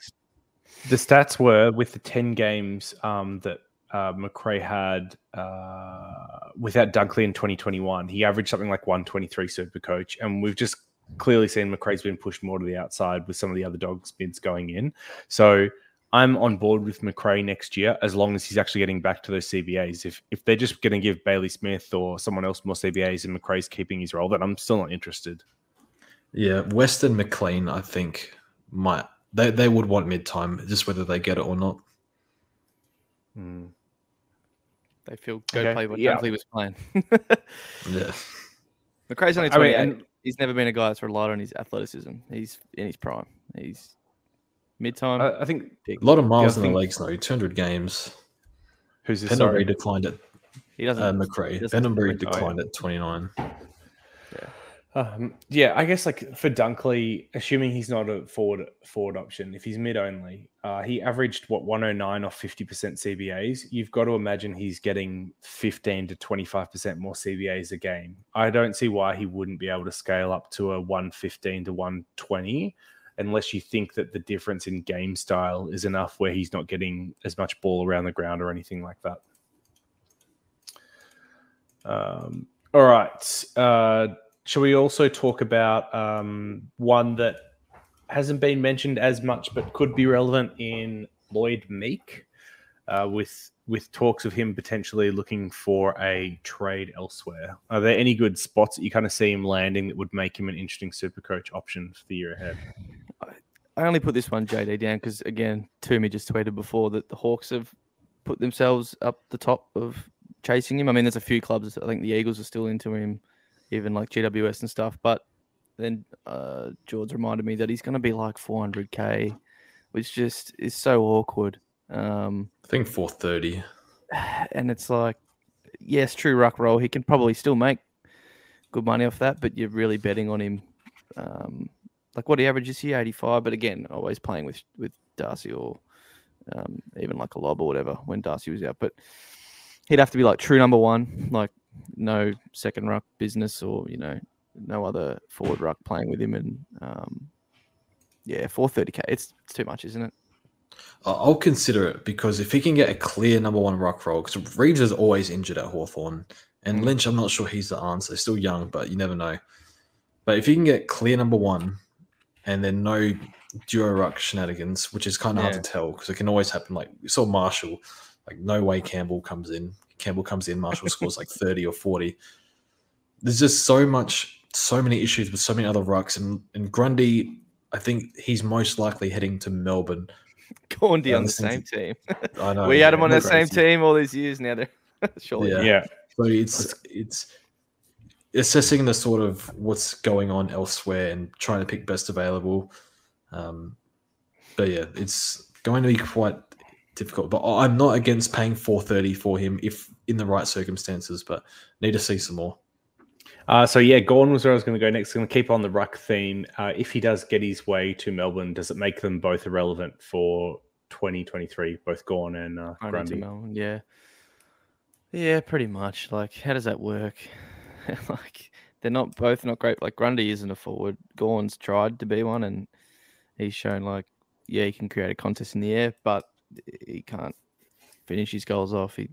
the stats were with the 10 games um, that uh, Macrae had uh, without Dunkley in 2021, he averaged something like 123 super coach. And we've just clearly seen Macrae's been pushed more to the outside with some of the other dogs bids going in. So I'm on board with Macrae next year as long as he's actually getting back to those CBAs. If if they're just going to give Bailey Smith or someone else more CBAs and Macrae's keeping his role, then I'm still not interested. Yeah, Weston McLean, I think, might they they would want mid time, just whether they get it or not. Hmm. They feel go okay. play what yeah. Dunkley was playing. yeah. Macrae's only 28. I mean, he's never been a guy that's relied on his athleticism. He's in his prime. He's mid time. I, I, think a lot of miles in the legs though. 200 games. Who's this? Pendlebury declined it. He doesn't. Uh, Macrae. Pendlebury declined at 29. Um, yeah, I guess like for Dunkley, assuming he's not a forward forward option, if he's mid only, uh, he averaged what 109 off 50% CBAs. You've got to imagine he's getting 15 to 25% more CBAs a game. I don't see why he wouldn't be able to scale up to a 115 to 120 unless you think that the difference in game style is enough where he's not getting as much ball around the ground or anything like that. Um, all right. Uh, shall we also talk about um, one that hasn't been mentioned as much but could be relevant in Lloyd Meek uh, with with talks of him potentially looking for a trade elsewhere. Are there any good spots that you kind of see him landing that would make him an interesting super coach option for the year ahead? I only put this one JD down because again, Toomey just tweeted before that the Hawks have put themselves up the top of chasing him. I mean, there's a few clubs. I think the Eagles are still into him, even like GWS and stuff. But then uh, George reminded me that he's going to be like 400k, which just is so awkward. Um, I think 430. And it's like, yes, true ruck roll. He can probably still make good money off that, but you're really betting on him. Um, like what he averages here, 85. But again, always playing with with Darcy or um, even like a Lobb or whatever when Darcy was out. But he'd have to be like true number one, like no second ruck business or you know no other forward ruck playing with him. And um, yeah, 430k. It's, it's too much, isn't it? I'll consider it because if he can get a clear number one ruck role, because Reeves is always injured at Hawthorn, and mm. Lynch, I'm not sure he's the answer. He's still young, but you never know. But if he can get clear number one, and then no duo ruck shenanigans, which is kind of yeah. hard to tell because it can always happen. Like we saw Marshall, like no way Campbell comes in. Campbell comes in, Marshall scores like 30 or 40. There's just so much, so many issues with so many other rucks, and and Grundy, I think he's most likely heading to Melbourne Gawndy on the same team. I know. we had him on the same team all these years now. They're surely. Yeah. yeah. So it's it's assessing the sort of what's going on elsewhere and trying to pick best available. Um, but yeah, it's going to be quite difficult. But I'm not against paying 430 for him if in the right circumstances, but need to see some more. Uh, so yeah, Gawn was where I was going to go next. Going to keep on the ruck theme. Uh, if he does get his way to Melbourne, does it make them both irrelevant for 2023? Both Gawn and uh, Grundy. Melbourne, yeah, yeah, pretty much. Like, how does that work? like, they're not both not great. Like Grundy isn't a forward. Gawn's tried to be one, and he's shown like, yeah, he can create a contest in the air, but he can't finish his goals off. He,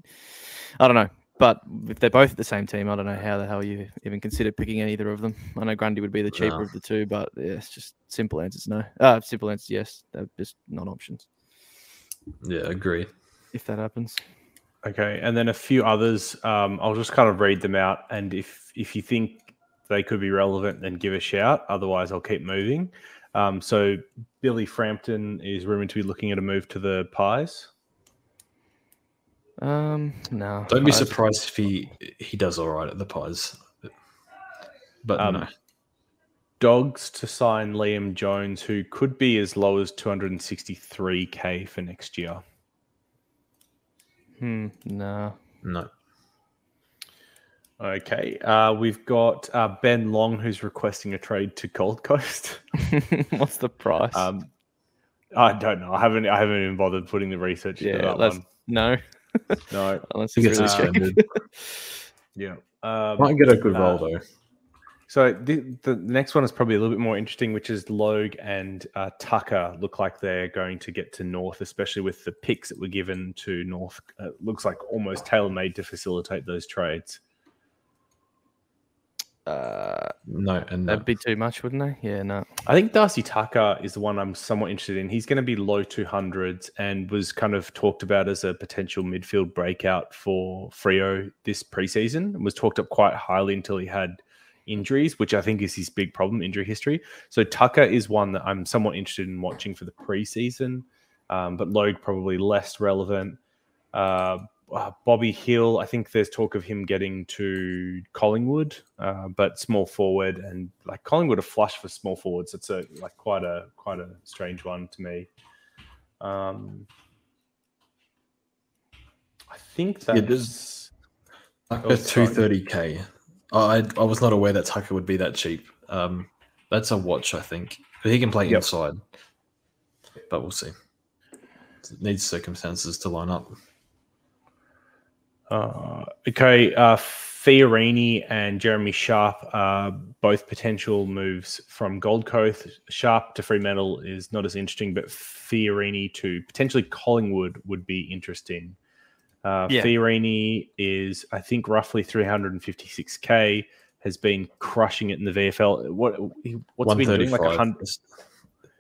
I don't know. But if they're both at the same team, I don't know how the hell you even consider picking either of them. I know Grundy would be the cheaper no. of the two, but yeah, it's just simple answers no. Uh, simple answers yes. They're just not options. Yeah, agree. If that happens. Okay, and then a few others. Um, I'll just kind of read them out, and if if you think they could be relevant, then give a shout. Otherwise, I'll keep moving. Um, so Billy Frampton is rumored to be looking at a move to the Pies. Um, no. Don't be surprised if he he does all right at the Pies. But um, no. Dogs to sign Liam Jones, who could be as low as 263k for next year. Hmm. No. No. Okay. Uh, we've got uh, Ben Long, who's requesting a trade to Gold Coast. What's the price? Um, I don't know. I haven't. I haven't even bothered putting the research. Yeah. Let's, one. No. No, unless it's really stranded. yeah, um, might get a good uh, roll though. So the, the next one is probably a little bit more interesting, which is Logue and uh, Tucker look like they're going to get to North, especially with the picks that were given to North. Uh, looks like almost tailor made to facilitate those trades. Uh, no, and that'd be too much, wouldn't they? Yeah, no. I think Darcy Tucker is the one I'm somewhat interested in. He's going to be low 200s and was kind of talked about as a potential midfield breakout for Freo this preseason and was talked up quite highly until he had injuries, which I think is his big problem, injury history. So Tucker is one that I'm somewhat interested in watching for the preseason, um, but Logue probably less relevant. Uh, uh, Bobby Hill, I think there's talk of him getting to Collingwood, uh, but small forward and like Collingwood are flush for small forwards. It's a like quite a quite a strange one to me. Um, I think that's yeah, Tucker two thirty k. I I was not aware that Tucker would be that cheap. Um, that's a watch, I think. But he can play yep. inside, but we'll see. It needs circumstances to line up. Uh, okay, uh, Fiorini and Jeremy Sharp are both potential moves from Gold Coast. Sharp to Fremantle is not as interesting, but Fiorini to potentially Collingwood would be interesting. Uh, yeah. Fiorini is, I think, roughly 356k. Has been crushing it in the VFL. What what's been doing like a hundred?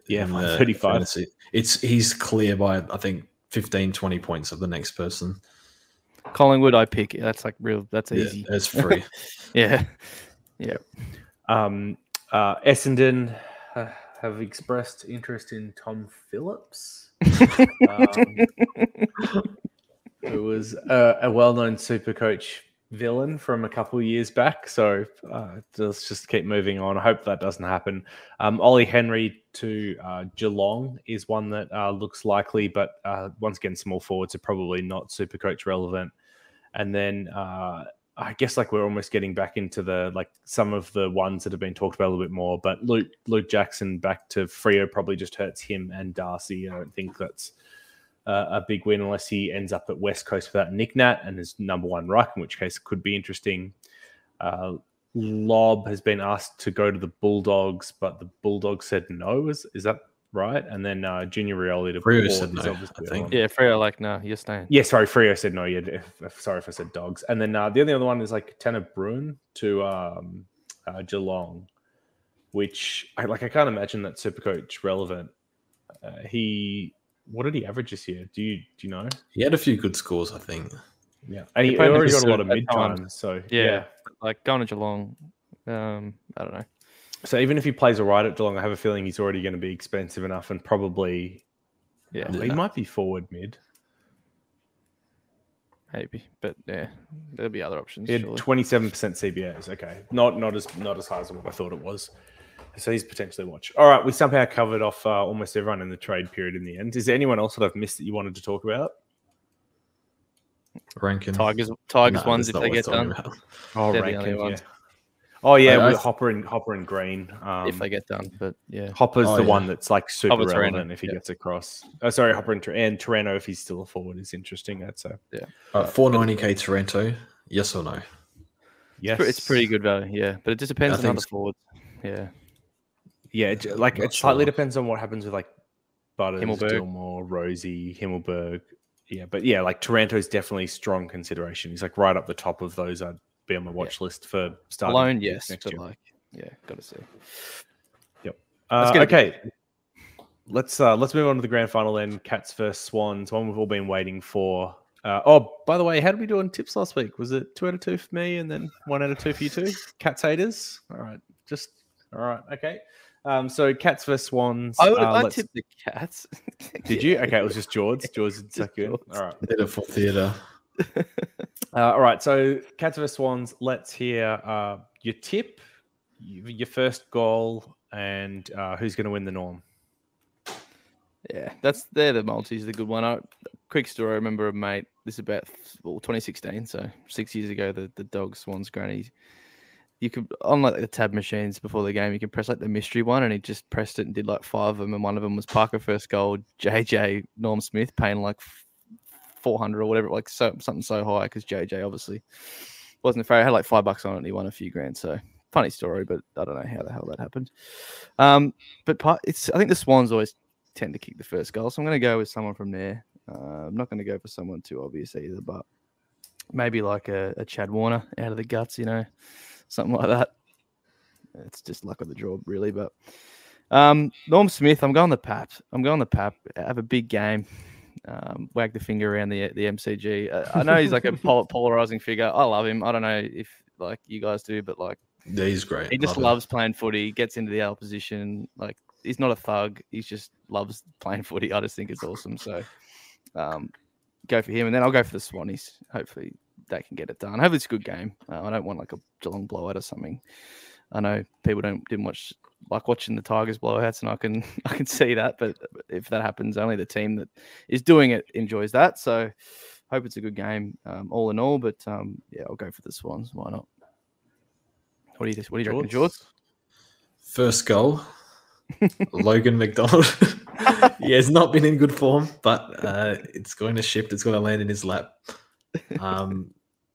Yeah, one thirty five. It's he's clear by I think 15, 20 points of the next person. Collingwood, I pick. That's like real. That's easy. Yeah, it's free. yeah, yeah. Um, uh, Essendon uh, have expressed interest in Tom Phillips. um, who was a, a well-known super coach villain from a couple years back. So uh, let's just keep moving on. I hope that doesn't happen. Um, Ollie Henry to uh, Geelong is one that uh, looks likely, but uh, once again, small forwards are probably not super coach relevant. And then uh, I guess like we're almost getting back into the like some of the ones that have been talked about a little bit more. But Luke Luke Jackson back to Freo probably just hurts him and Darcy. I don't think that's uh, a big win unless he ends up at West Coast without Nick Nat and his number one ruck, in which case it could be interesting. Uh, Lobb has been asked to go to the Bulldogs, but the Bulldogs said no. Is is that right? And then uh, Junior Rioli to Freo said no. I think. Yeah, Freo like no, you're staying. Yeah, sorry, Freo said no. Yeah, if, if, sorry if I said dogs. And then uh, the only other one is like Tanner Bruhn to um, uh, Geelong, which I like. I can't imagine that Supercoach relevant. Uh, he what did he average this year? Do you do you know? He had a few good scores, I think. Yeah, and he, he already got a lot of mid time. So yeah, yeah, like going to Geelong, um, I don't know. So even if he plays a all right at Geelong, I have a feeling he's already going to be expensive enough, and probably, yeah, yeah. he might be forward mid. Maybe, but yeah, there'll be other options. Twenty-seven percent CBAs. Okay, not not as not as high as what I thought it was. So he's potentially watch. All right, we somehow covered off uh, almost everyone in the trade period in the end. Is there anyone else that I've missed that you wanted to talk about? Rankine. Tigers, Tigers no, ones if they get done. About. Oh, They're Rankine, yeah. Oh yeah, I, I, Hopper and Hopper and Green. Um, if they get done, but yeah, Hopper's oh, the yeah. one that's like super Hopper relevant if he yeah. gets across. Oh, sorry, Hopper and, and Taranto if he's still a forward is interesting. That's a yeah. Uh, Four ninety k Taranto. Yes or no? Yes, it's pretty good value. Yeah, but it just depends on other forwards. Yeah. Yeah, it, like it slightly depends on what happens with like Butters, Himmelberg. Gilmore, Rozee, Himmelberg. Yeah, but yeah, like Taranto is definitely strong consideration. He's like right up the top of those. I'd be on my watch yeah. list for starting. Alone, yes, next but year. like, yeah, got to see. Yep. Uh, okay. Let's uh, let's move on to the grand final then. Cats versus Swans, one we've all been waiting for. Uh, oh, by the way, how did we do on tips last week? Was it two out of two for me and then one out of two for you two? Cats haters. All right, just all right. Okay. Um, so cats versus swans. I would uh, I tipped the cats. Did you? Okay, it was just George. George is second. All right. Did it for theatre. uh, all right. So cats versus swans. Let's hear uh, your tip, your first goal, and uh, who's going to win the norm. Yeah, that's they're the multis. The good one. I, quick story. I remember a mate. This is about well, 2016, so six years ago. The the dog swans granny you could on like the tab machines before the game, you can press like the mystery one, and he just pressed it and did like five of them, and one of them was Parker first goal, JJ Norm Smith paying like four hundred or whatever, like so something so high because JJ obviously wasn't fair. I had like five bucks on it, and he won a few grand. So funny story, but I don't know how the hell that happened. Um, but part, it's I think the Swans always tend to kick the first goal, so I'm going to go with someone from there. Uh, I'm not going to go for someone too obvious either, but maybe like a, a Chad Warner out of the guts, you know something like that. It's just luck of the draw, really. But um, Norm Smith, I'm going the Pap. I'm going the Pap. Have a big game. Um, wag the finger around the the MCG. Uh, I know he's like a pol- polarizing figure. I love him. I don't know if like you guys do, but like yeah, he's great. He just love loves him. playing footy. Gets into the L position. Like he's not a thug. He just loves playing footy. I just think it's awesome. So um, go for him, and then I'll go for the Swannies. Hopefully they can get it done. Hopefully it's a good game. Uh, I don't want like a Geelong blowout or something. I know people don't didn't watch like watching the Tigers blowouts, and I can I can see that. But if that happens, only the team that is doing it enjoys that. So hope it's a good game, um, all in all. But um, yeah, I'll go for the Swans. Why not? What do you what do you George? reckon, George? First goal, Logan McDonald. he has not been in good form, but uh, it's going to shift. It's going to land in his lap. Um,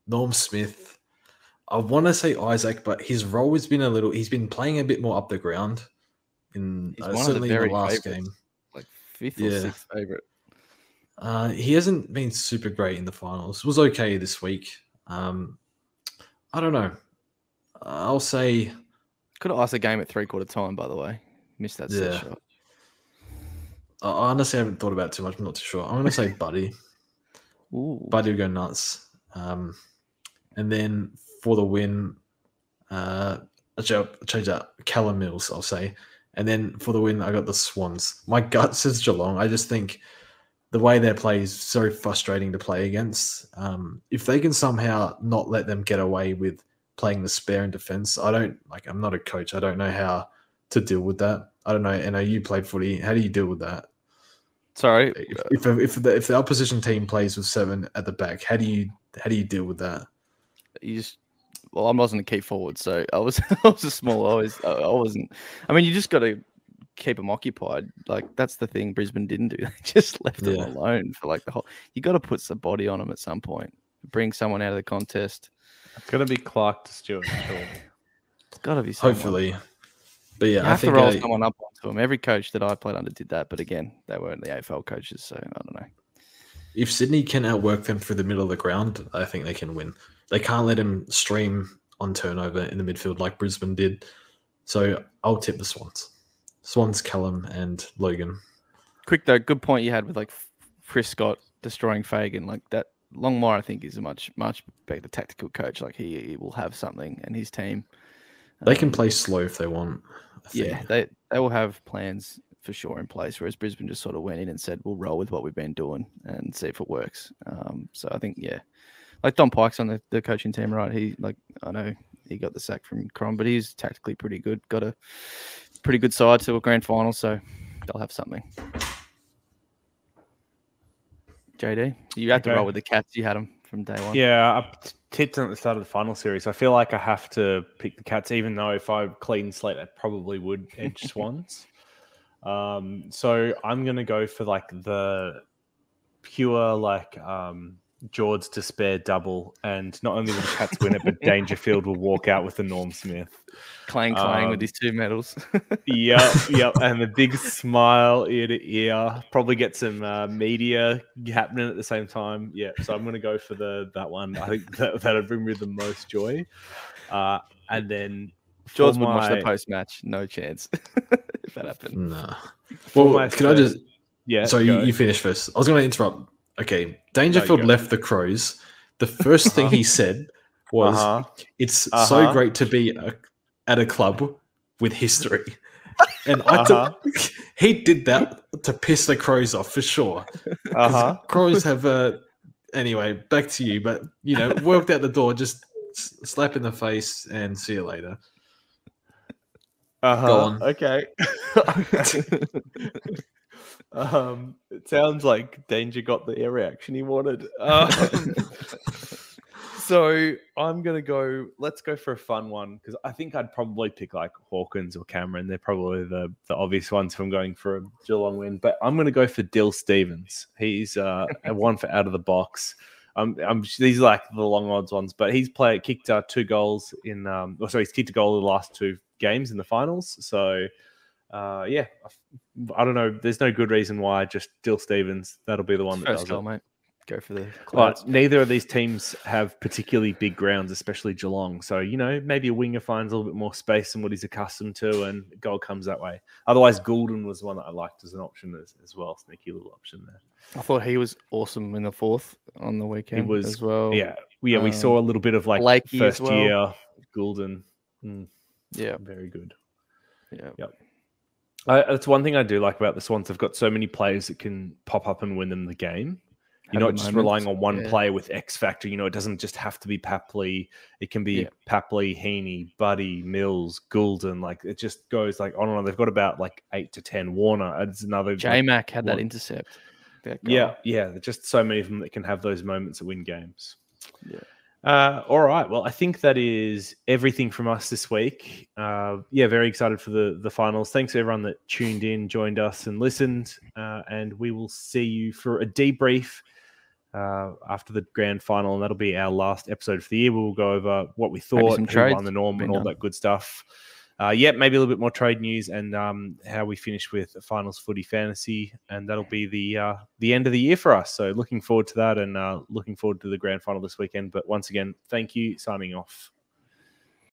Norm Smith, I want to say Isaac, but his role has been a little. He's been playing a bit more up the ground in uh, certainly in the last favorites. game, like fifth yeah. or sixth favorite. Uh, he hasn't been super great in the finals. Was okay this week. Um, I don't know. I'll say could have asked a game at three quarter time. By the way, missed that yeah. shot. I honestly haven't thought about too much. I'm not too sure. I'm going to say Buddy. Ooh. Buddy will go nuts. Um, and then for the win, uh, I'll change that. Callum Mills, I'll say. And then for the win, I got the Swans. My gut says Geelong. I just think the way they play is so frustrating to play against. Um, if they can somehow not let them get away with playing the spare in defense, I don't like. I'm not a coach. I don't know how to deal with that. I don't know. And know you played footy. How do you deal with that? Sorry, if if, if the if the opposition team plays with seven at the back, how do you how do you deal with that? You just well, I wasn't a key forward, so I was I was a small. I was I wasn't. I mean, you just got to keep them occupied. Like that's the thing Brisbane didn't do. They just left yeah. them alone for like the whole. You got to put some body on them at some point. Bring someone out of the contest. It's gonna be Clarke to Stewart. It's got to be. Someone. Hopefully, but yeah, you have I think to roll I, someone up onto them. Every coach that I played under did that, but again, they weren't the AFL coaches, so I don't know. If Sydney can outwork them through the middle of the ground, I think they can win. They can't let him stream on turnover in the midfield like Brisbane did. So I'll tip the Swans. Swans, Callum, and Logan. Quick though, good point you had with like Chris Scott destroying Fagan. Like that, Longmire I think is a much much better tactical coach. Like he, he will have something, and his team. They can um, play slow if they want. Yeah, they they will have plans for sure in place. Whereas Brisbane just sort of went in and said, "We'll roll with what we've been doing and see if it works." Um, so I think yeah, like Don Pyke's on the, the coaching team, right? He like I know he got the sack from Crom, but he's tactically pretty good. Got a pretty good side to a grand final, so they'll have something. JD, you had okay. to roll with the Cats. You had them from day one. Yeah, I tipped them at the start of the final series. I feel like I have to pick the Cats, even though if I clean slate, I probably would edge Swans. Um, so I'm gonna go for like the pure like um George despair double, and not only will the Cats win it, but Dangerfield will walk out with the Norm Smith. Clang clang um, with his two medals. yep, yep, and the big smile ear to ear. Probably get some uh, media happening at the same time. Yeah, so I'm gonna go for the that one. I think that that'll bring me the most joy. Uh, and then George would watch the post match. No chance if that happened. No. Well, can I just? Yeah. So you, you finish first. I was going to interrupt Okay, Dangerfield left the Crows. The first thing he said was, uh-huh. "It's uh-huh. so great to be a, at a club with history." And I uh-huh. took, he did that to piss the Crows off for sure. Uh-huh. Crows have a anyway. Back to you, but you know, worked out the door. Just slap in the face and see you later. Uh huh. Okay. Um, it sounds like Danger got the air reaction he wanted. Um, so I'm gonna go. Let's go for a fun one because I think I'd probably pick like Hawkins or Cameron. They're probably the the obvious ones from going for a Geelong win. But I'm gonna go for Dill Stephens. He's uh, one for out of the box. Um, I'm, these are like the long odds ones, but he's played kicked uh, two goals in. Um, oh, sorry, he's kicked a goal in the last two games in the finals. So uh, yeah, I don't know. There's no good reason why. Just Dill Stephens. That'll be the one that First does goal, it. mate. Go for the. But neither of these teams have particularly big grounds, especially Geelong. So you know, maybe a winger finds a little bit more space than what he's accustomed to, and goal comes that way. Otherwise, Gulden was one that I liked as an option as, as well. Sneaky little option there. I thought he was awesome in the fourth on the weekend. He was as well. Yeah, yeah. Um, we saw a little bit of like Blakey first well. year Gulden. Mm, yeah, very good. Yeah. Yep. Uh, that's one thing I do like about the Swans. They've got so many players that can pop up and win them the game. You're not just relying on one yeah. player with X factor. You know, it doesn't just have to be Papley. It can be yeah. Papley, Heeney, Buddy, Mills, Gulden. Like it just goes like on and on. They've got about like eight to ten. Warner, it's another. J Mac like, had that intercept. That yeah, yeah. Just so many of them that can have those moments that win games. Yeah. Uh, all right. Well, I think that is everything from us this week. Uh, yeah, very excited for the the finals. Thanks everyone that tuned in, joined us, and listened. Uh, and we will see you for a debrief uh, after the grand final, and that'll be our last episode for the year. We'll go over what we thought, who won the norm, and all done. that good stuff. Uh, yeah, maybe a little bit more trade news and um, how we finish with finals footy fantasy, and that'll be the uh, the end of the year for us. So looking forward to that, and uh, looking forward to the grand final this weekend. But once again, thank you. Signing off.